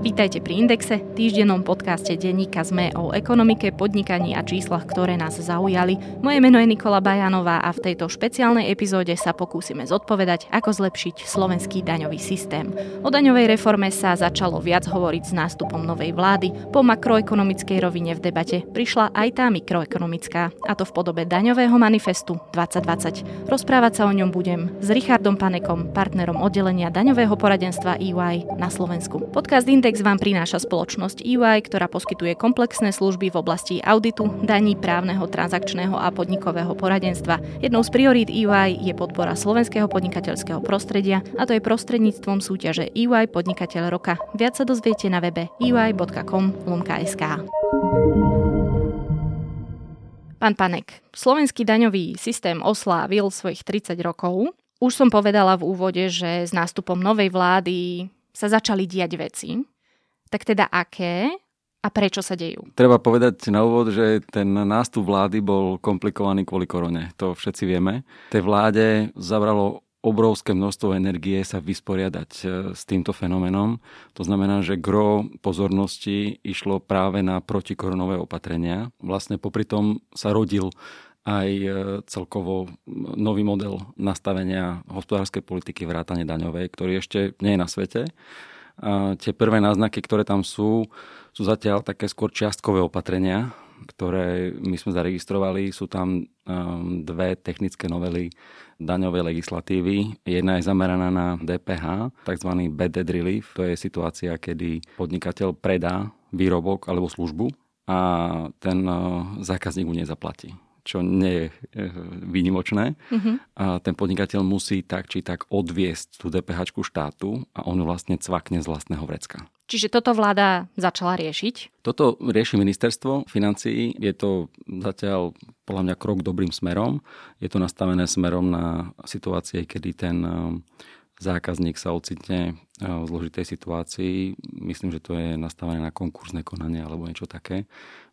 Vítajte pri Indexe, týždennom podcaste denníka ZME o ekonomike, podnikaní a číslach, ktoré nás zaujali. Moje meno je Nikola Bajanová a v tejto špeciálnej epizóde sa pokúsime zodpovedať, ako zlepšiť slovenský daňový systém. O daňovej reforme sa začalo viac hovoriť s nástupom novej vlády. Po makroekonomickej rovine v debate prišla aj tá mikroekonomická, a to v podobe daňového manifestu 2020. Rozprávať sa o ňom budem s Richardom Panekom, partnerom oddelenia daňového poradenstva EY na Slovensku. Podcast Index Index vám prináša spoločnosť EY, ktorá poskytuje komplexné služby v oblasti auditu, daní, právneho, transakčného a podnikového poradenstva. Jednou z priorít EY je podpora slovenského podnikateľského prostredia a to je prostredníctvom súťaže EY Podnikateľ roka. Viac sa dozviete na webe ey.com.sk. Pán Panek, slovenský daňový systém oslávil svojich 30 rokov. Už som povedala v úvode, že s nástupom novej vlády sa začali diať veci. Tak teda aké a prečo sa dejú? Treba povedať na úvod, že ten nástup vlády bol komplikovaný kvôli korone. To všetci vieme. Tej vláde zabralo obrovské množstvo energie sa vysporiadať e, s týmto fenoménom. To znamená, že gro pozornosti išlo práve na protikoronové opatrenia. Vlastne popri tom sa rodil aj e, celkovo nový model nastavenia hospodárskej politiky vrátane daňovej, ktorý ešte nie je na svete tie prvé náznaky, ktoré tam sú, sú zatiaľ také skôr čiastkové opatrenia, ktoré my sme zaregistrovali. Sú tam um, dve technické novely daňovej legislatívy. Jedna je zameraná na DPH, tzv. bad debt relief. To je situácia, kedy podnikateľ predá výrobok alebo službu a ten uh, zákazník mu nezaplatí čo nie je eh, výnimočné. Uh-huh. A ten podnikateľ musí tak či tak odviesť tú DPH štátu a on vlastne cvakne z vlastného vrecka. Čiže toto vláda začala riešiť? Toto rieši ministerstvo financií. Je to zatiaľ podľa mňa krok dobrým smerom. Je to nastavené smerom na situácie, kedy ten eh, zákazník sa ocitne eh, v zložitej situácii. Myslím, že to je nastavené na konkurzné konanie alebo niečo také.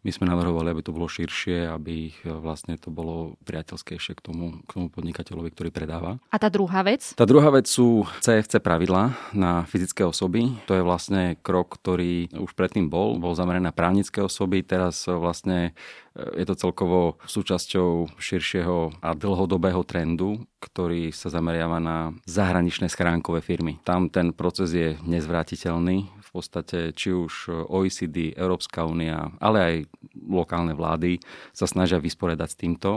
My sme navrhovali, aby to bolo širšie, aby ich e, vlastne to bolo priateľskejšie k tomu, k tomu podnikateľovi, ktorý predáva. A tá druhá vec? Tá druhá vec sú CFC pravidla na fyzické osoby. To je vlastne krok, ktorý už predtým bol. Bol zameraný na právnické osoby. Teraz e, vlastne e, je to celkovo súčasťou širšieho a dlhodobého trendu, ktorý sa zameriava na zahraničné schránkové firmy. Tam ten proces je nezvrátiteľný v podstate či už OECD, Európska únia, ale aj lokálne vlády sa snažia vysporiadať s týmto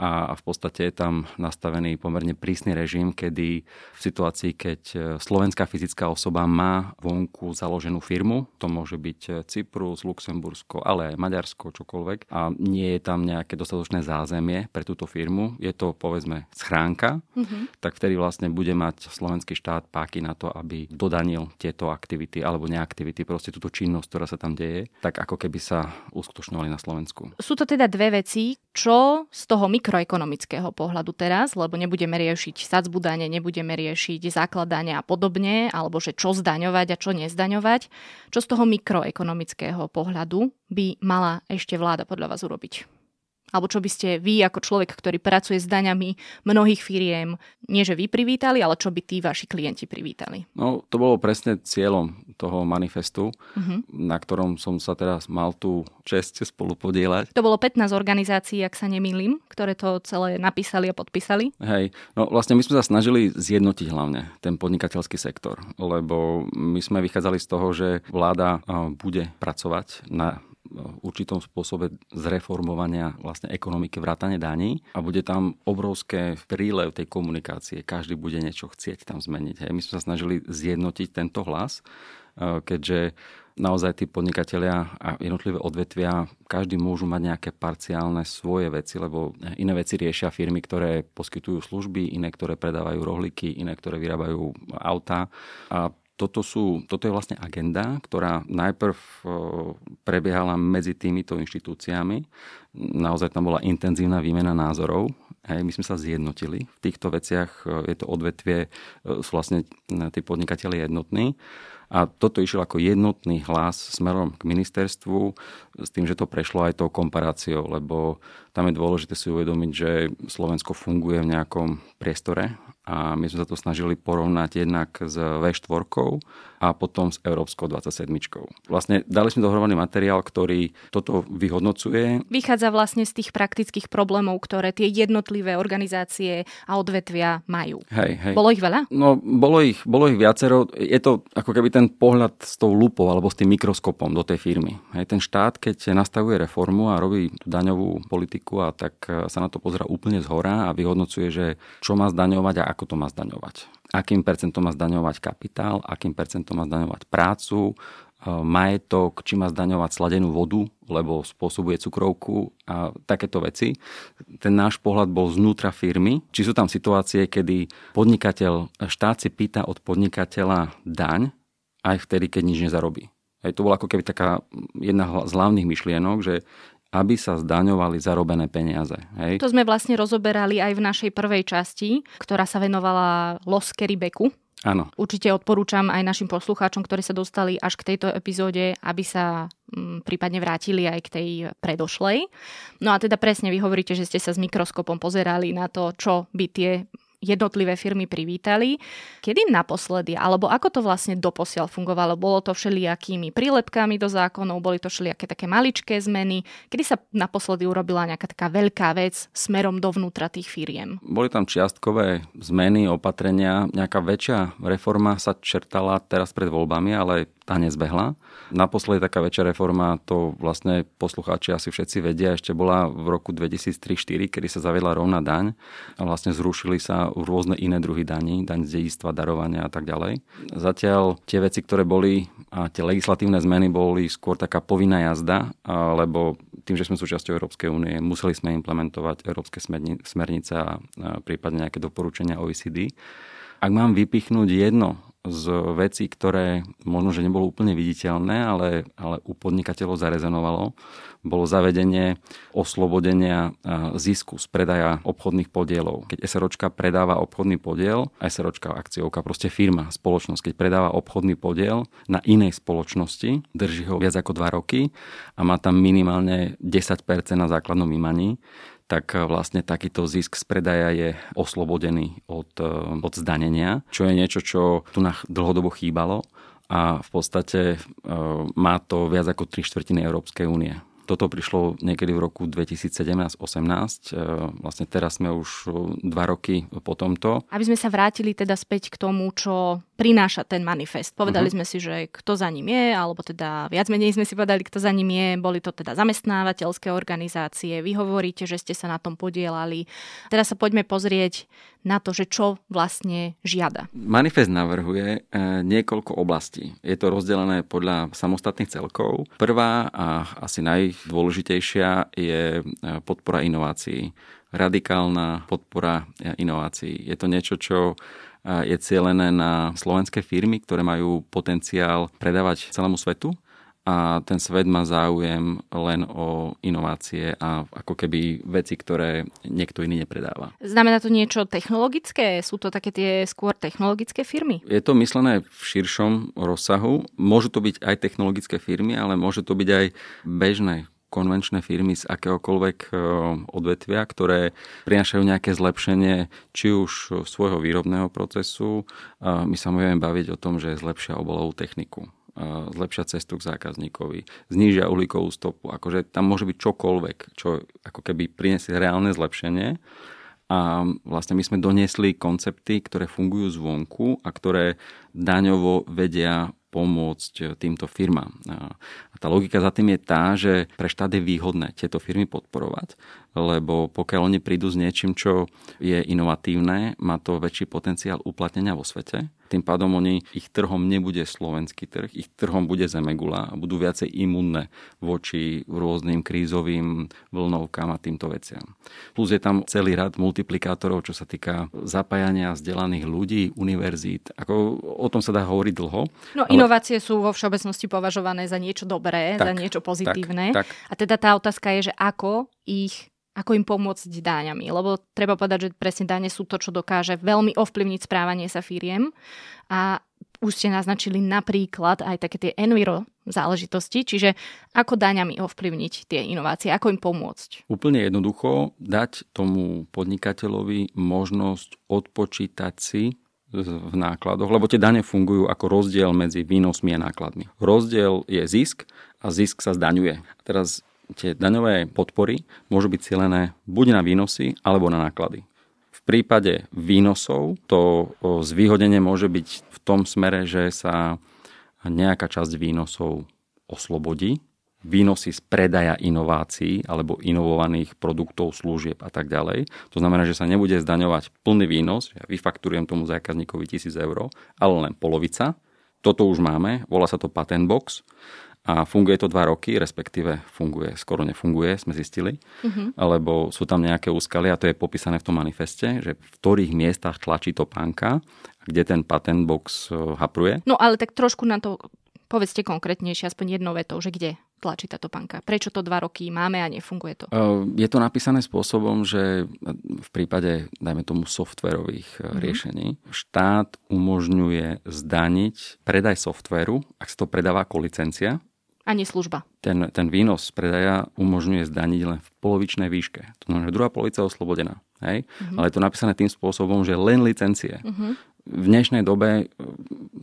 a v podstate je tam nastavený pomerne prísny režim, kedy v situácii, keď e, slovenská fyzická osoba má vonku založenú firmu, to môže byť e, Cyprus, Luxembursko, ale aj Maďarsko, čokoľvek, a nie je tam nejaké dostatočné zázemie pre túto firmu, je to povedzme schránka, mm-hmm. tak vtedy vlastne bude mať slovenský štát páky na to, aby dodanil tieto aktivity alebo neaktivity, proste túto činnosť, ktorá sa tam deje, tak ako keby sa uskutočňovali na Slovensku. Sú to teda dve veci, čo z toho mikro makroekonomického pohľadu teraz, lebo nebudeme riešiť sadzbu dane, nebudeme riešiť základania a podobne, alebo že čo zdaňovať a čo nezdaňovať. Čo z toho mikroekonomického pohľadu by mala ešte vláda podľa vás urobiť? Alebo čo by ste vy ako človek, ktorý pracuje s daňami mnohých firiem, nie že vy privítali, ale čo by tí vaši klienti privítali? No, to bolo presne cieľom toho manifestu, uh-huh. na ktorom som sa teraz mal tú čest spolu podielať. To bolo 15 organizácií, ak sa nemýlim, ktoré to celé napísali a podpísali. Hej, no vlastne my sme sa snažili zjednotiť hlavne ten podnikateľský sektor, lebo my sme vychádzali z toho, že vláda bude pracovať na určitom spôsobe zreformovania vlastne ekonomiky vrátane daní a bude tam obrovské prílev tej komunikácie. Každý bude niečo chcieť tam zmeniť. Hej. My sme sa snažili zjednotiť tento hlas, e, keďže naozaj tí podnikatelia a jednotlivé odvetvia, každý môžu mať nejaké parciálne svoje veci, lebo iné veci riešia firmy, ktoré poskytujú služby, iné, ktoré predávajú rohlíky, iné, ktoré vyrábajú auta. A toto, sú, toto je vlastne agenda, ktorá najprv prebiehala medzi týmito inštitúciami. Naozaj tam bola intenzívna výmena názorov. Hej, my sme sa zjednotili. V týchto veciach je to odvetvie, sú vlastne tí podnikatelia jednotní. A toto išiel ako jednotný hlas smerom k ministerstvu s tým, že to prešlo aj tou komparáciou, lebo tam je dôležité si uvedomiť, že Slovensko funguje v nejakom priestore a my sme sa to snažili porovnať jednak s V4 a potom s Európskou 27. Vlastne dali sme dohromady materiál, ktorý toto vyhodnocuje. Vychádza vlastne z tých praktických problémov, ktoré tie jednotlivé organizácie a odvetvia majú. Hej, hej. Bolo ich veľa? No, bolo ich, bolo ich viacero. Je to ako keby ten pohľad s tou lupou alebo s tým mikroskopom do tej firmy. Hej, ten štát, keď nastavuje reformu a robí daňovú politiku a tak sa na to pozera úplne z hora a vyhodnocuje, že čo má zdaňovať a ako to má zdaňovať akým percentom má zdaňovať kapitál, akým percentom má zdaňovať prácu, e, majetok, či má zdaňovať sladenú vodu, lebo spôsobuje cukrovku a takéto veci. Ten náš pohľad bol znútra firmy. Či sú tam situácie, kedy podnikateľ, štát si pýta od podnikateľa daň aj vtedy, keď nič nezarobí. Aj to bola ako keby taká jedna z hlavných myšlienok, že aby sa zdaňovali zarobené peniaze. Hej. To sme vlastne rozoberali aj v našej prvej časti, ktorá sa venovala Loskery Beku. Áno. Určite odporúčam aj našim poslucháčom, ktorí sa dostali až k tejto epizóde, aby sa m, mm, prípadne vrátili aj k tej predošlej. No a teda presne vy hovoríte, že ste sa s mikroskopom pozerali na to, čo by tie jednotlivé firmy privítali. Kedy naposledy, alebo ako to vlastne doposiaľ fungovalo? Bolo to všelijakými prílepkami do zákonov, boli to všelijaké také maličké zmeny? Kedy sa naposledy urobila nejaká taká veľká vec smerom dovnútra tých firiem? Boli tam čiastkové zmeny, opatrenia, nejaká väčšia reforma sa čertala teraz pred voľbami, ale tá nezbehla. Naposledy taká väčšia reforma, to vlastne poslucháči asi všetci vedia, ešte bola v roku 2003-2004, kedy sa zaviedla rovná daň a vlastne zrušili sa rôzne iné druhy daní, daň z dedistva, darovania a tak ďalej. Zatiaľ tie veci, ktoré boli a tie legislatívne zmeny boli skôr taká povinná jazda, lebo tým, že sme súčasťou Európskej únie, museli sme implementovať európske smernice a prípadne nejaké doporučenia OECD. Ak mám vypichnúť jedno z vecí, ktoré možno, že nebolo úplne viditeľné, ale, ale u podnikateľov zarezenovalo, bolo zavedenie oslobodenia zisku z predaja obchodných podielov. Keď SROčka predáva obchodný podiel, SROčka akciovka, proste firma, spoločnosť, keď predáva obchodný podiel na inej spoločnosti, drží ho viac ako 2 roky a má tam minimálne 10% na základnom imaní, tak eh, vlastne takýto zisk z predaja je oslobodený od, eh, od zdanenia, čo je niečo, čo tu na dlhodobo chýbalo a v podstate eh, má to viac ako 3 štvrtiny Európskej únie. Toto prišlo niekedy v roku 2017-18. Vlastne teraz sme už dva roky po tomto. Aby sme sa vrátili teda späť k tomu, čo prináša ten manifest. Povedali uh-huh. sme si, že kto za ním je, alebo teda viac menej sme si povedali, kto za ním je. Boli to teda zamestnávateľské organizácie. Vy hovoríte, že ste sa na tom podielali. Teraz sa poďme pozrieť na to, že čo vlastne žiada. Manifest navrhuje e, niekoľko oblastí. Je to rozdelené podľa samostatných celkov. Prvá a asi najdôležitejšia je e, podpora inovácií radikálna podpora e, inovácií. Je to niečo, čo je cielené na slovenské firmy, ktoré majú potenciál predávať celému svetu a ten svet má záujem len o inovácie a ako keby veci, ktoré niekto iný nepredáva. Znamená to niečo technologické? Sú to také tie skôr technologické firmy? Je to myslené v širšom rozsahu. Môžu to byť aj technologické firmy, ale môže to byť aj bežné konvenčné firmy z akéhokoľvek e, odvetvia, ktoré prinášajú nejaké zlepšenie či už svojho výrobného procesu. My sa môžeme baviť o tom, že zlepšia obalovú techniku zlepšia cestu k zákazníkovi, znížia uhlíkovú stopu. Akože tam môže byť čokoľvek, čo ako keby prinesie reálne zlepšenie. A vlastne my sme doniesli koncepty, ktoré fungujú zvonku a ktoré daňovo vedia pomôcť e, týmto firmám. A tá logika za tým je tá, že pre štát je výhodné tieto firmy podporovať, lebo pokiaľ oni prídu s niečím, čo je inovatívne, má to väčší potenciál uplatnenia vo svete tým pádom oni, ich trhom nebude slovenský trh, ich trhom bude Zemegula a budú viacej imunné voči rôznym krízovým vlnovkám a týmto veciam. Plus je tam celý rad multiplikátorov, čo sa týka zapájania vzdelaných ľudí, univerzít. Ako, o tom sa dá hovoriť dlho. No ale... inovácie sú vo všeobecnosti považované za niečo dobré, tak, za niečo pozitívne. Tak, tak. A teda tá otázka je, že ako ich ako im pomôcť dáňami. Lebo treba povedať, že presne dáne sú to, čo dokáže veľmi ovplyvniť správanie sa firiem. A už ste naznačili napríklad aj také tie enviro záležitosti, čiže ako daňami ovplyvniť tie inovácie, ako im pomôcť? Úplne jednoducho dať tomu podnikateľovi možnosť odpočítať si v nákladoch, lebo tie dane fungujú ako rozdiel medzi výnosmi a nákladmi. Rozdiel je zisk a zisk sa zdaňuje. Teraz tie daňové podpory môžu byť cieľené buď na výnosy alebo na náklady. V prípade výnosov to zvýhodnenie môže byť v tom smere, že sa nejaká časť výnosov oslobodí, výnosy z predaja inovácií alebo inovovaných produktov, služieb a tak ďalej. To znamená, že sa nebude zdaňovať plný výnos, ja vyfakturujem tomu zákazníkovi 1000 eur, ale len polovica. Toto už máme, volá sa to patent box a funguje to dva roky, respektíve funguje, skoro nefunguje, sme zistili, uh-huh. lebo sú tam nejaké úskaly a to je popísané v tom manifeste, že v ktorých miestach tlačí to pánka, kde ten patent box e, hapruje. No ale tak trošku na to povedzte konkrétnejšie, aspoň jednou vetou, že kde tlačí táto panka? Prečo to dva roky máme a nefunguje to? E, je to napísané spôsobom, že v prípade, dajme tomu, softverových mm-hmm. riešení, štát umožňuje zdaniť predaj softveru, ak sa to predáva ako licencia, ani služba. Ten, ten výnos predaja umožňuje zdaniť len v polovičnej výške. To znamená, že druhá polovica je oslobodená. Hej? Uh-huh. Ale je to napísané tým spôsobom, že len licencie. Uh-huh. V dnešnej dobe e,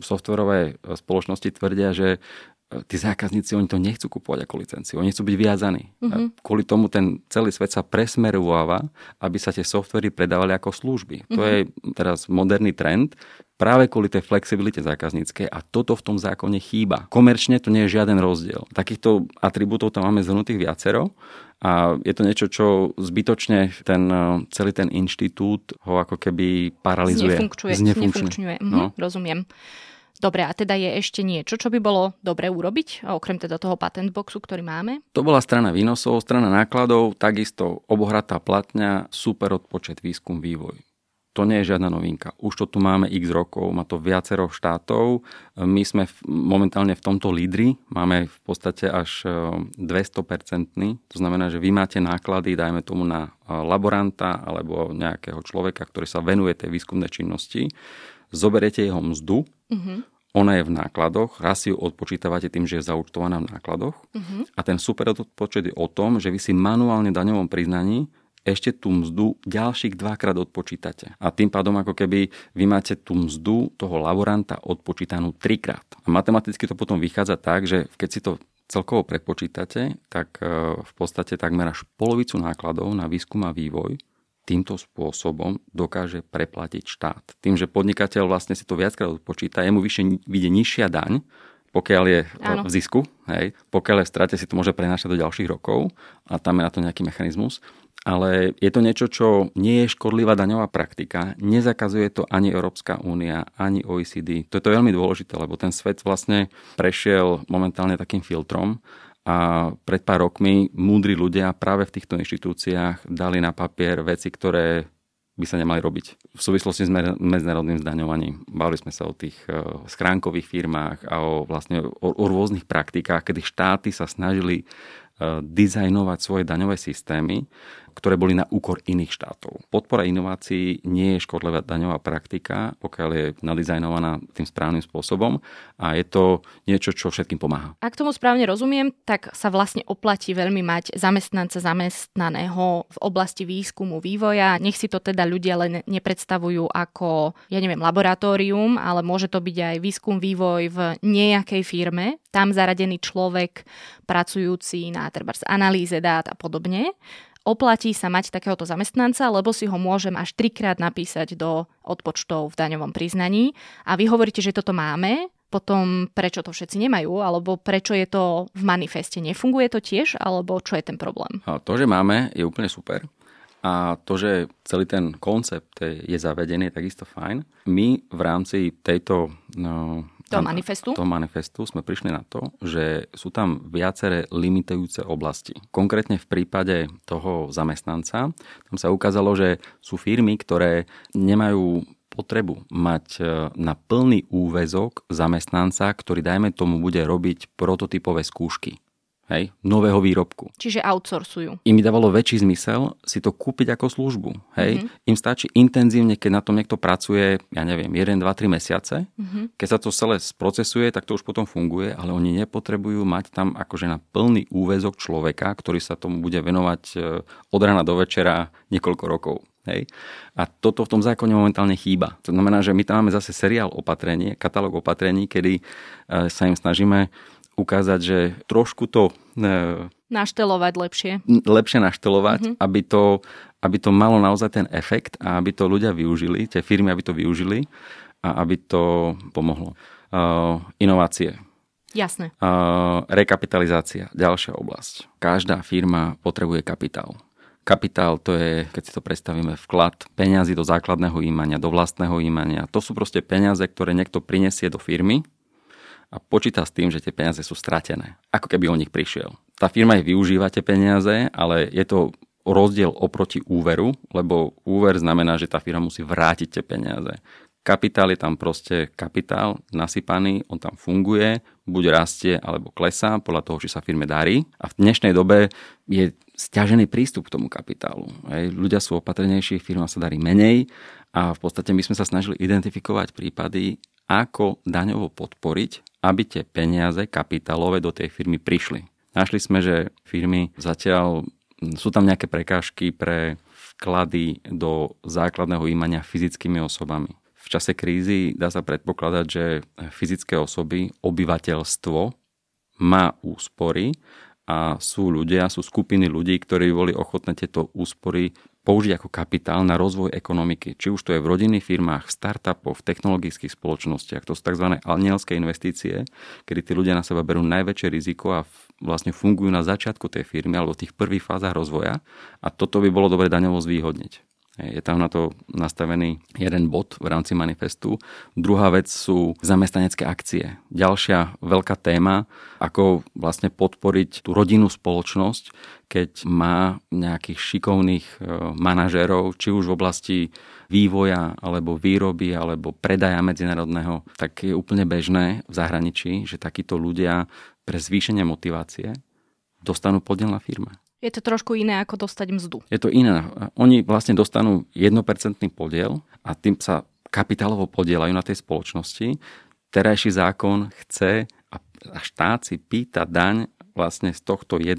softverové spoločnosti tvrdia, že tí zákazníci, oni to nechcú kupovať ako licenciu, oni chcú byť viazaní. Uh-huh. Kvôli tomu ten celý svet sa presmerúva, aby sa tie softvery predávali ako služby. Uh-huh. To je teraz moderný trend, práve kvôli tej flexibilite zákazníckej a toto v tom zákone chýba. Komerčne to nie je žiaden rozdiel. Takýchto atribútov tam máme zhrnutých viacero a je to niečo, čo zbytočne ten, celý ten inštitút ho ako keby paralizuje. Znefunkčuje. Znefunkčuje. Mhm, no. Rozumiem. Dobre, a teda je ešte niečo, čo by bolo dobre urobiť, okrem teda toho patent boxu, ktorý máme? To bola strana výnosov, strana nákladov, takisto obohratá platňa, super odpočet, výskum, vývoj. To nie je žiadna novinka. Už to tu máme x rokov, má to viacero štátov. My sme momentálne v tomto lídri, máme v podstate až 200%. E, to znamená, že vy máte náklady, dajme tomu na e, laboranta alebo nejakého človeka, ktorý sa venuje tej výskumnej činnosti. Zoberiete jeho mzdu, uh-huh. ona je v nákladoch, raz si ju odpočítavate tým, že je zaučtovaná v nákladoch uh-huh. a ten super odpočet je o tom, že vy si manuálne daňovom priznaní ešte tú mzdu ďalších dvakrát odpočítate. A tým pádom ako keby vy máte tú mzdu toho laboranta odpočítanú trikrát. A matematicky to potom vychádza tak, že keď si to celkovo prepočítate, tak e, v podstate takmer až polovicu nákladov na výskum a vývoj týmto spôsobom dokáže preplatiť štát. Tým, že podnikateľ vlastne si to viackrát odpočíta, jemu vyššie vyjde nižšia daň, pokiaľ je Áno. v zisku, hej, pokiaľ je v strate, si to môže prenášať do ďalších rokov a tam je na to nejaký mechanizmus ale je to niečo, čo nie je škodlivá daňová praktika. Nezakazuje to ani Európska únia, ani OECD. To je to veľmi dôležité, lebo ten svet vlastne prešiel momentálne takým filtrom a pred pár rokmi múdri ľudia práve v týchto inštitúciách dali na papier veci, ktoré by sa nemali robiť. V súvislosti s medzinárodným zdaňovaním. Bavili sme sa o tých e, schránkových firmách a o, vlastne, o, o rôznych praktikách, kedy štáty sa snažili e, dizajnovať svoje daňové systémy ktoré boli na úkor iných štátov. Podpora inovácií nie je škodlivá daňová praktika, pokiaľ je nadizajnovaná tým správnym spôsobom a je to niečo, čo všetkým pomáha. Ak tomu správne rozumiem, tak sa vlastne oplatí veľmi mať zamestnanca zamestnaného v oblasti výskumu, vývoja. Nech si to teda ľudia len nepredstavujú ako, ja neviem, laboratórium, ale môže to byť aj výskum, vývoj v nejakej firme, tam zaradený človek pracujúci na analýze dát a podobne oplatí sa mať takéhoto zamestnanca, lebo si ho môžem až trikrát napísať do odpočtov v daňovom priznaní. A vy hovoríte, že toto máme, potom prečo to všetci nemajú, alebo prečo je to v manifeste. Nefunguje to tiež, alebo čo je ten problém? A to, že máme, je úplne super. A to, že celý ten koncept je zavedený, je takisto fajn. My v rámci tejto no, toho manifestu? Toho manifestu sme prišli na to, že sú tam viaceré limitujúce oblasti. Konkrétne v prípade toho zamestnanca, tam sa ukázalo, že sú firmy, ktoré nemajú potrebu mať e, na plný úvezok zamestnanca, ktorý dajme tomu bude robiť prototypové skúšky. Hej, nového výrobku. Čiže outsourcujú. Im dávalo väčší zmysel si to kúpiť ako službu. Hej. Mm-hmm. Im stačí intenzívne, keď na tom niekto pracuje, ja neviem, 1, 2, 3 mesiace. Mm-hmm. Keď sa to celé sprocesuje, tak to už potom funguje, ale oni nepotrebujú mať tam akože na plný úvezok človeka, ktorý sa tomu bude venovať e, od rana do večera niekoľko rokov. Hej. A toto v tom zákone momentálne chýba. To znamená, že my tam máme zase seriál opatrení, katalóg opatrení, kedy e, sa im snažíme ukázať, že trošku to... E, naštelovať lepšie. Lepšie naštelovať, mm-hmm. aby, to, aby to malo naozaj ten efekt a aby to ľudia využili, tie firmy, aby to využili a aby to pomohlo. Uh, inovácie. Jasné. Uh, rekapitalizácia, ďalšia oblasť. Každá firma potrebuje kapitál. Kapitál to je, keď si to predstavíme, vklad peňazí do základného imania, do vlastného imania. To sú proste peniaze, ktoré niekto prinesie do firmy a počíta s tým, že tie peniaze sú stratené. Ako keby o nich prišiel. Tá firma ich využíva tie peniaze, ale je to rozdiel oproti úveru, lebo úver znamená, že tá firma musí vrátiť tie peniaze. Kapitál je tam proste kapitál nasypaný, on tam funguje, buď rastie alebo klesá podľa toho, či sa firme darí. A v dnešnej dobe je stiažený prístup k tomu kapitálu. Hej. Ľudia sú opatrnejší, firma sa darí menej a v podstate my sme sa snažili identifikovať prípady, ako daňovo podporiť aby tie peniaze kapitálové do tej firmy prišli. Našli sme, že firmy zatiaľ sú tam nejaké prekážky pre vklady do základného imania fyzickými osobami. V čase krízy dá sa predpokladať, že fyzické osoby, obyvateľstvo má úspory a sú ľudia, sú skupiny ľudí, ktorí boli ochotné tieto úspory použiť ako kapitál na rozvoj ekonomiky. Či už to je v rodinných firmách, v startupoch, v technologických spoločnostiach. To sú tzv. anielské investície, kedy tí ľudia na seba berú najväčšie riziko a vlastne fungujú na začiatku tej firmy alebo v tých prvých fázach rozvoja. A toto by bolo dobre daňovo zvýhodniť. Je tam na to nastavený jeden bod v rámci manifestu. Druhá vec sú zamestnanecké akcie. Ďalšia veľká téma, ako vlastne podporiť tú rodinnú spoločnosť, keď má nejakých šikovných e, manažérov, či už v oblasti vývoja, alebo výroby, alebo predaja medzinárodného, tak je úplne bežné v zahraničí, že takíto ľudia pre zvýšenie motivácie dostanú podiel na firme. Je to trošku iné ako dostať mzdu. Je to iné. Oni vlastne dostanú 1% podiel a tým sa kapitálovo podielajú na tej spoločnosti. Terajší zákon chce a štát si pýta daň vlastne z tohto 1%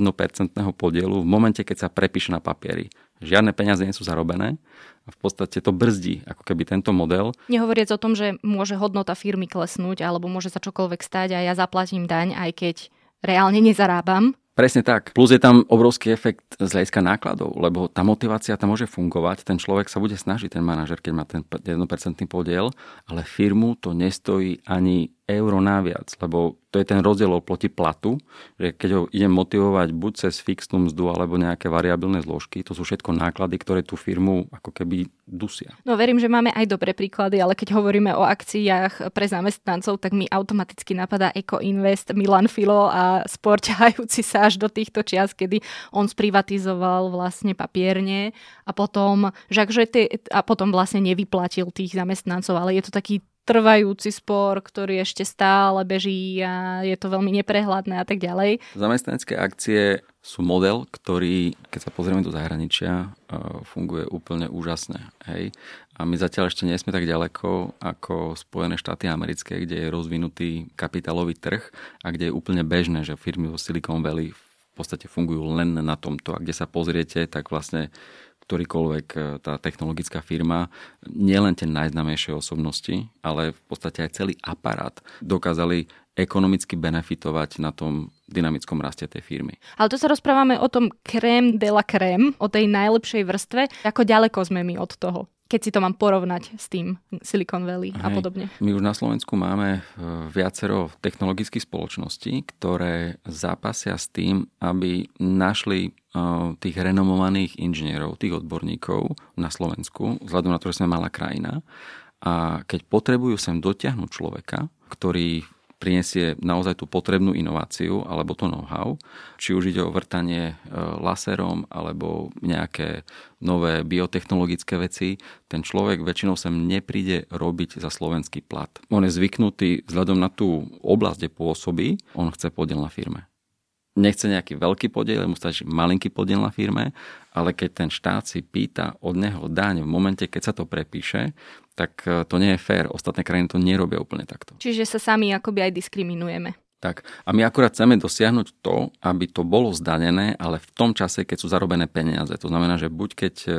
podielu v momente, keď sa prepíše na papieri. Žiadne peniaze nie sú zarobené a v podstate to brzdí ako keby tento model. Nehovoriac o tom, že môže hodnota firmy klesnúť alebo môže sa čokoľvek stať a ja zaplatím daň, aj keď reálne nezarábam, Presne tak. Plus je tam obrovský efekt z hľadiska nákladov, lebo tá motivácia tam môže fungovať. Ten človek sa bude snažiť, ten manažer, keď má ten 1% podiel, ale firmu to nestojí ani euro naviac, lebo to je ten rozdiel oproti platu, že keď ho idem motivovať buď cez fixnú mzdu alebo nejaké variabilné zložky, to sú všetko náklady, ktoré tú firmu ako keby dusia. No verím, že máme aj dobré príklady, ale keď hovoríme o akciách pre zamestnancov, tak mi automaticky napadá Eco Invest, Milan Filo a spor sa až do týchto čias, kedy on sprivatizoval vlastne papierne a potom, že akže tie, a potom vlastne nevyplatil tých zamestnancov, ale je to taký trvajúci spor, ktorý ešte stále beží a je to veľmi neprehľadné a tak ďalej. Zamestnanecké akcie sú model, ktorý, keď sa pozrieme do zahraničia, funguje úplne úžasne. Hej? A my zatiaľ ešte nie sme tak ďaleko ako Spojené štáty americké, kde je rozvinutý kapitálový trh a kde je úplne bežné, že firmy vo Silicon Valley v podstate fungujú len na tomto. A kde sa pozriete, tak vlastne ktorýkoľvek e, tá technologická firma, nielen tie najznamejšie osobnosti, ale v podstate aj celý aparát dokázali ekonomicky benefitovať na tom dynamickom raste tej firmy. Ale tu sa rozprávame o tom krém de la krém, o tej najlepšej vrstve. Ako ďaleko sme my od toho? Keď si to mám porovnať s tým Silicon Valley Hej. a podobne. My už na Slovensku máme e, viacero technologických spoločností, ktoré zápasia s tým, aby našli e, tých renomovaných inžinierov, tých odborníkov na Slovensku, vzhľadom na to, že sme malá krajina. A keď potrebujú sem dotiahnuť človeka, ktorý prinesie naozaj tú potrebnú inováciu alebo to know-how, či už ide o vrtanie e, laserom alebo nejaké nové biotechnologické veci, ten človek väčšinou sem nepríde robiť za slovenský plat. On je zvyknutý vzhľadom na tú oblasť, kde pôsobí, on chce podiel na firme. nechce nejaký veľký podiel, mu stačí malinký podiel na firme, ale keď ten štát si pýta od neho daň v momente, keď sa to prepíše, tak e, to nie je fér. Ostatné krajiny to nerobia úplne takto. Čiže sa sami akoby aj diskriminujeme. Tak. A my akurát chceme dosiahnuť to, aby to bolo zdanené, ale v tom čase, keď sú zarobené peniaze. To znamená, že buď keď e,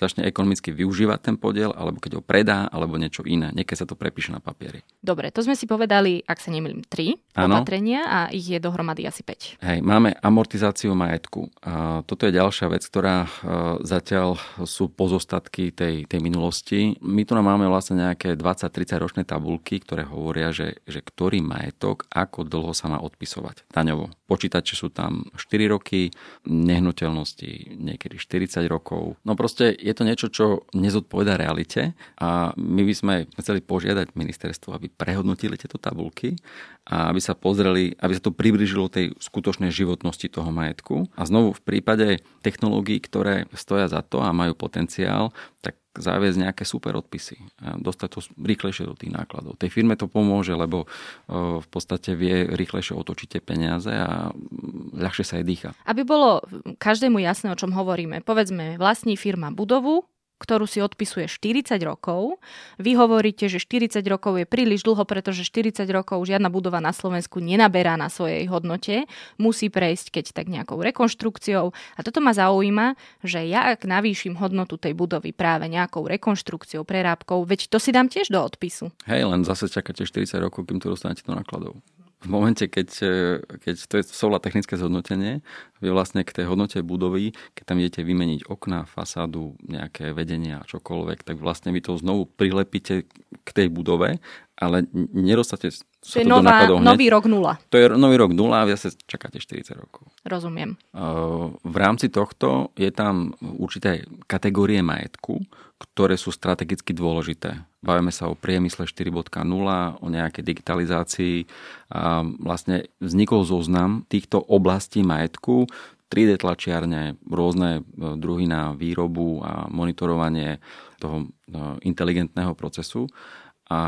začne ekonomicky využívať ten podiel, alebo keď ho predá, alebo niečo iné. Niekedy sa to prepíše na papieri. Dobre, to sme si povedali, ak sa nemýlim, tri ano. opatrenia a ich je dohromady asi 5. Hej, máme amortizáciu majetku. A toto je ďalšia vec, ktorá e, zatiaľ sú pozostatky tej, tej minulosti. My tu máme vlastne nejaké 20-30 ročné tabulky, ktoré hovoria, že, že ktorý majetok, ako dlho sa má odpisovať daňovo. Počítače sú tam 4 roky, nehnuteľnosti niekedy 40 rokov. No proste je to niečo, čo nezodpoveda realite a my by sme chceli požiadať ministerstvo, aby prehodnotili tieto tabulky a aby sa pozreli, aby sa to približilo tej skutočnej životnosti toho majetku. A znovu v prípade technológií, ktoré stoja za to a majú potenciál, tak záviesť nejaké super odpisy. A dostať to rýchlejšie do tých nákladov. Tej firme to pomôže, lebo v podstate vie rýchlejšie otočiť tie peniaze a ľahšie sa jej dýcha. Aby bolo každému jasné, o čom hovoríme. Povedzme, vlastní firma budovu, ktorú si odpisuje 40 rokov. Vy hovoríte, že 40 rokov je príliš dlho, pretože 40 rokov žiadna budova na Slovensku nenaberá na svojej hodnote. Musí prejsť keď tak nejakou rekonštrukciou. A toto ma zaujíma, že ja ak navýšim hodnotu tej budovy práve nejakou rekonštrukciou, prerábkou, veď to si dám tiež do odpisu. Hej, len zase čakáte 40 rokov, kým to dostanete do nákladov v momente, keď, e, keď to je sola technické zhodnotenie, vy vlastne k tej hodnote budovy, keď tam idete vymeniť okná, fasádu, nejaké vedenia, čokoľvek, tak vlastne vy to znovu prilepíte k tej budove, ale nedostate to je nová, nový rok nula. To je nový rok nula a vy sa čakáte 40 rokov. Rozumiem. V rámci tohto je tam určité kategórie majetku, ktoré sú strategicky dôležité. Bavíme sa o priemysle 4.0, o nejakej digitalizácii. A vlastne vznikol zoznam týchto oblastí majetku, 3D tlačiarne, rôzne e, druhy na výrobu a monitorovanie toho e, inteligentného procesu. A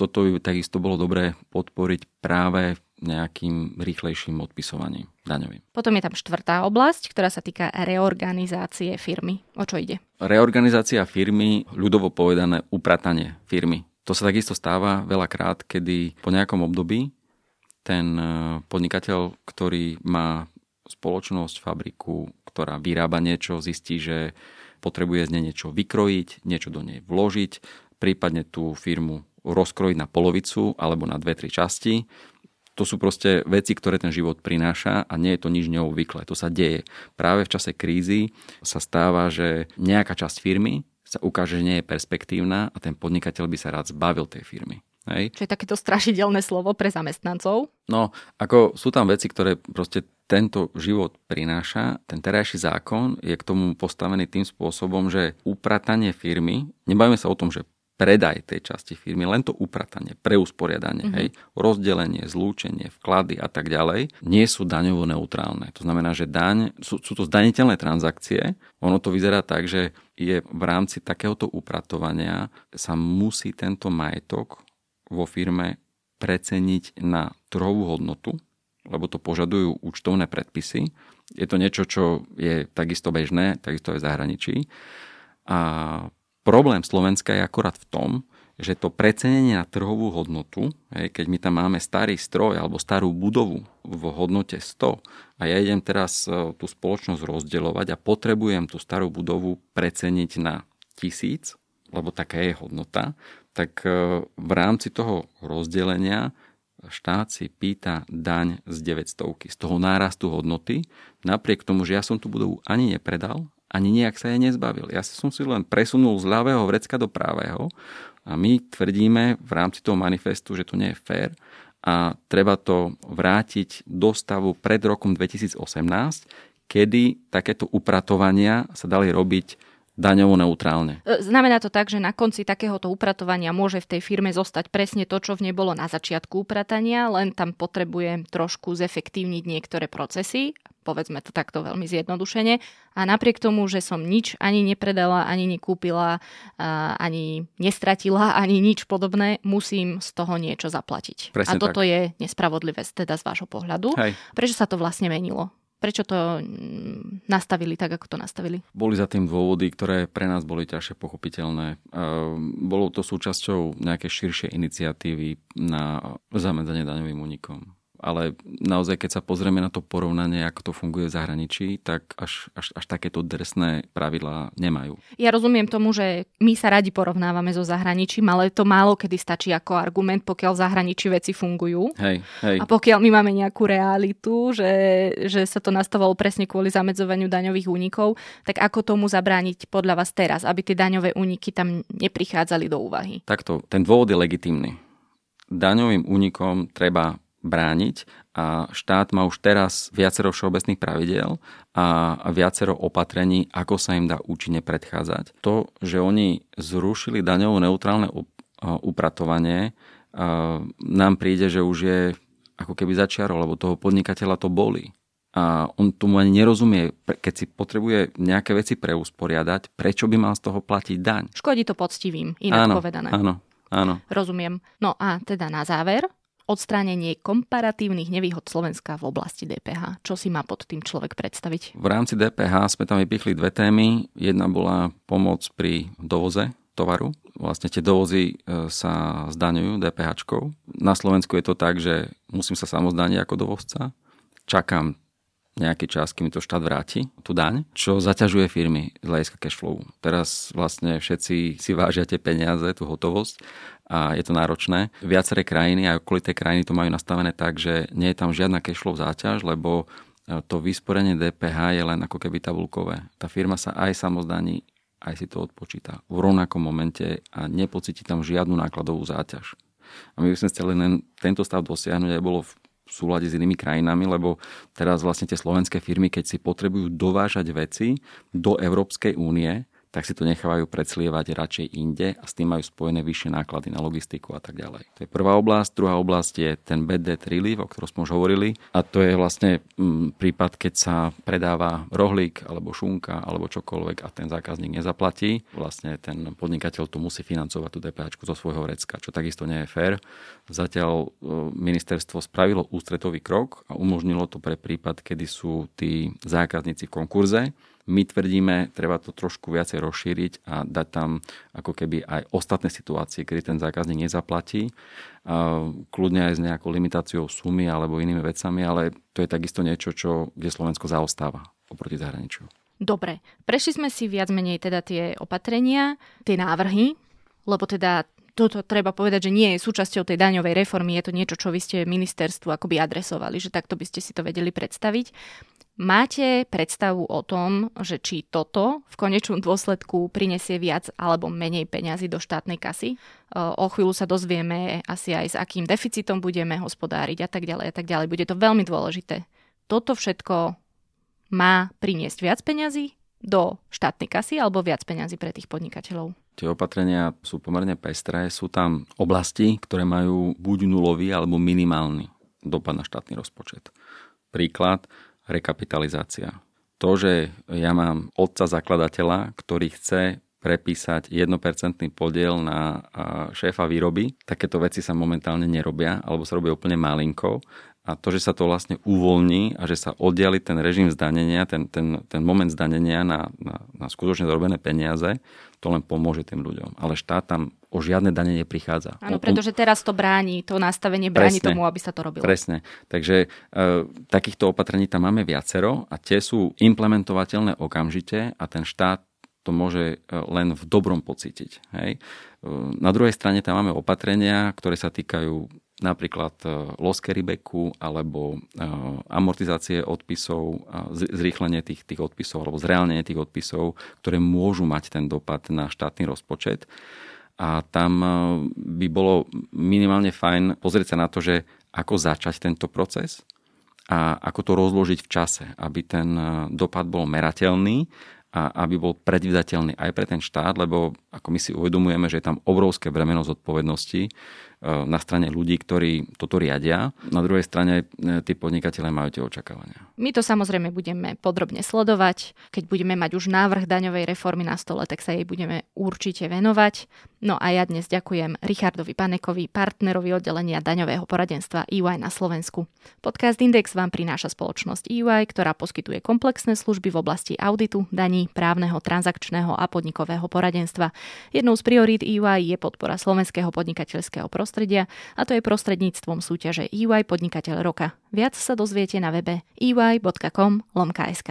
toto by takisto bolo dobré podporiť práve nejakým rýchlejším odpisovaním daňovým. Potom je tam štvrtá oblasť, ktorá sa týka reorganizácie firmy. O čo ide? Reorganizácia firmy, ľudovo povedané upratanie firmy. To sa takisto stáva veľakrát, kedy po nejakom období ten e, podnikateľ, ktorý má spoločnosť, fabriku, ktorá vyrába niečo, zistí, že potrebuje z nej niečo vykrojiť, niečo do nej vložiť, prípadne tú firmu rozkrojiť na polovicu alebo na dve, tri časti. To sú proste veci, ktoré ten život prináša a nie je to nič neobvyklé. To sa deje. Práve v čase krízy sa stáva, že nejaká časť firmy sa ukáže, že nie je perspektívna a ten podnikateľ by sa rád zbavil tej firmy. Hej. Čo je takéto strašidelné slovo pre zamestnancov? No, ako sú tam veci, ktoré proste tento život prináša. Ten terajší zákon je k tomu postavený tým spôsobom, že upratanie firmy, nebavíme sa o tom, že predaj tej časti firmy, len to upratanie, preusporiadanie, mm-hmm. hej, rozdelenie, zlúčenie, vklady a tak ďalej, nie sú daňovo neutrálne. To znamená, že daň, sú, sú to zdaniteľné transakcie, ono to vyzerá tak, že je v rámci takéhoto upratovania sa musí tento majetok vo firme preceniť na trhovú hodnotu, lebo to požadujú účtovné predpisy. Je to niečo, čo je takisto bežné, takisto aj v zahraničí. A Problém Slovenska je akorát v tom, že to precenenie na trhovú hodnotu, keď my tam máme starý stroj alebo starú budovu v hodnote 100 a ja idem teraz e, tú spoločnosť rozdeľovať a potrebujem tú starú budovu preceniť na tisíc, lebo taká je hodnota, tak e, v rámci toho rozdelenia štát si pýta daň z 900, z toho nárastu hodnoty, napriek tomu, že ja som tú budovu ani nepredal, ani nejak sa jej nezbavil. Ja som si len presunul z ľavého vrecka do pravého a my tvrdíme v rámci toho manifestu, že to nie je fér a treba to vrátiť do stavu pred rokom 2018, kedy takéto upratovania sa dali robiť daňovo neutrálne. E, znamená to tak, že na konci takéhoto upratovania môže v tej firme zostať presne to, čo v nej bolo na začiatku upratania, len tam potrebujem trošku zefektívniť niektoré procesy, povedzme to takto veľmi zjednodušene. A napriek tomu, že som nič ani nepredala, ani nekúpila, ani nestratila, ani nič podobné, musím z toho niečo zaplatiť. Presne a toto tak. je nespravodlivé teda z vášho pohľadu. Hej. Prečo sa to vlastne menilo? Prečo to mm, nastavili tak, ako to nastavili? Boli za tým dôvody, ktoré pre nás boli ťažšie pochopiteľné. Bolo to súčasťou nejakej širšej iniciatívy na zamedzanie daňovým únikom ale naozaj, keď sa pozrieme na to porovnanie, ako to funguje v zahraničí, tak až, až, až takéto drsné pravidlá nemajú. Ja rozumiem tomu, že my sa radi porovnávame so zahraničím, ale to málo kedy stačí ako argument, pokiaľ v zahraničí veci fungujú. Hej, hej. A pokiaľ my máme nejakú realitu, že, že sa to nastavalo presne kvôli zamedzovaniu daňových únikov, tak ako tomu zabrániť podľa vás teraz, aby tie daňové úniky tam neprichádzali do úvahy? Takto, ten dôvod je legitimný. Daňovým únikom treba brániť a štát má už teraz viacero všeobecných pravidel a viacero opatrení, ako sa im dá účinne predchádzať. To, že oni zrušili daňovo neutrálne upratovanie, nám príde, že už je ako keby začiarol, lebo toho podnikateľa to boli. A on tomu ani nerozumie, keď si potrebuje nejaké veci preusporiadať, prečo by mal z toho platiť daň. Škodí to poctivým, inak áno, povedané. Áno, áno. Rozumiem. No a teda na záver, odstránenie komparatívnych nevýhod Slovenska v oblasti DPH. Čo si má pod tým človek predstaviť? V rámci DPH sme tam vypichli dve témy. Jedna bola pomoc pri dovoze tovaru. Vlastne tie dovozy e, sa zdaňujú DPH. Na Slovensku je to tak, že musím sa samozdaniť ako dovozca. Čakám nejaký čas, kým to štát vráti, tú daň, čo zaťažuje firmy z hľadiska cashflow. Teraz vlastne všetci si vážia tie peniaze, tú hotovosť a je to náročné. Viaceré krajiny a okolité krajiny to majú nastavené tak, že nie je tam žiadna cashflow záťaž, lebo e, to vysporenie DPH je len ako keby tabulkové. Tá firma sa aj samozdaní, aj si to odpočíta v rovnakom momente a nepocíti tam žiadnu nákladovú záťaž. A my by sme chceli len tento stav dosiahnuť, aj bolo v súlade s inými krajinami, lebo teraz vlastne tie slovenské firmy, keď si potrebujú dovážať veci do Európskej únie, tak si to nechávajú predslievať radšej inde a s tým majú spojené vyššie náklady na logistiku a tak ďalej. To je prvá oblasť. Druhá oblasť je ten bad debt relief, o ktorom sme už hovorili. A to je vlastne mm, prípad, keď sa predáva rohlík alebo šunka alebo čokoľvek a ten zákazník nezaplatí. Vlastne ten podnikateľ to musí financovať tú DPH zo svojho vrecka, čo takisto nie je fér. Zatiaľ e, ministerstvo spravilo ústretový krok a umožnilo to pre prípad, kedy sú tí zákazníci v konkurze my tvrdíme, treba to trošku viacej rozšíriť a dať tam ako keby aj ostatné situácie, kedy ten zákazník nezaplatí, kľudne aj s nejakou limitáciou sumy alebo inými vecami, ale to je takisto niečo, čo, kde Slovensko zaostáva oproti zahraničiu. Dobre, prešli sme si viac menej teda tie opatrenia, tie návrhy, lebo teda toto treba povedať, že nie je súčasťou tej daňovej reformy, je to niečo, čo vy ste ministerstvu akoby adresovali, že takto by ste si to vedeli predstaviť. Máte predstavu o tom, že či toto v konečnom dôsledku prinesie viac alebo menej peňazí do štátnej kasy? O chvíľu sa dozvieme asi aj s akým deficitom budeme hospodáriť a tak ďalej a tak ďalej. Bude to veľmi dôležité. Toto všetko má priniesť viac peňazí do štátnej kasy alebo viac peňazí pre tých podnikateľov? Tie opatrenia sú pomerne pestré. Sú tam oblasti, ktoré majú buď nulový alebo minimálny dopad na štátny rozpočet. Príklad, rekapitalizácia. To, že ja mám otca zakladateľa, ktorý chce prepísať 1% podiel na šéfa výroby. Takéto veci sa momentálne nerobia, alebo sa robia úplne malinko. A to, že sa to vlastne uvoľní a že sa oddiali ten režim zdanenia, ten, ten, ten moment zdanenia na, na, na skutočne zarobené peniaze, to len pomôže tým ľuďom. Ale štát tam o žiadne dane neprichádza. Áno, pretože teraz to bráni, to nastavenie bráni presne, tomu, aby sa to robilo. Presne. Takže e, takýchto opatrení tam máme viacero a tie sú implementovateľné okamžite a ten štát to môže e, len v dobrom pocítiť. Hej? E, na druhej strane tam máme opatrenia, ktoré sa týkajú napríklad e, loss carrybacku alebo amortizácie odpisov, zrýchlenie tých, tých odpisov alebo zreálnenie tých odpisov, ktoré môžu mať ten dopad na štátny rozpočet. A tam by bolo minimálne fajn pozrieť sa na to, že ako začať tento proces a ako to rozložiť v čase, aby ten dopad bol merateľný a aby bol predvydateľný aj pre ten štát, lebo ako my si uvedomujeme, že je tam obrovské bremeno zodpovednosti na strane ľudí, ktorí toto riadia. Na druhej strane eh, tí podnikatelia majú tie očakávania. My to samozrejme budeme podrobne sledovať. Keď budeme mať už návrh daňovej reformy na stole, tak sa jej budeme určite venovať. No a ja dnes ďakujem Richardovi Panekovi, partnerovi oddelenia daňového poradenstva EY na Slovensku. Podcast Index vám prináša spoločnosť EY, ktorá poskytuje komplexné služby v oblasti auditu, daní, právneho, transakčného a podnikového poradenstva. Jednou z priorít EY je podpora slovenského podnikateľského prostredia a to je prostredníctvom súťaže EY Podnikateľ roka. Viac sa dozviete na webe ey.com lomka.sk.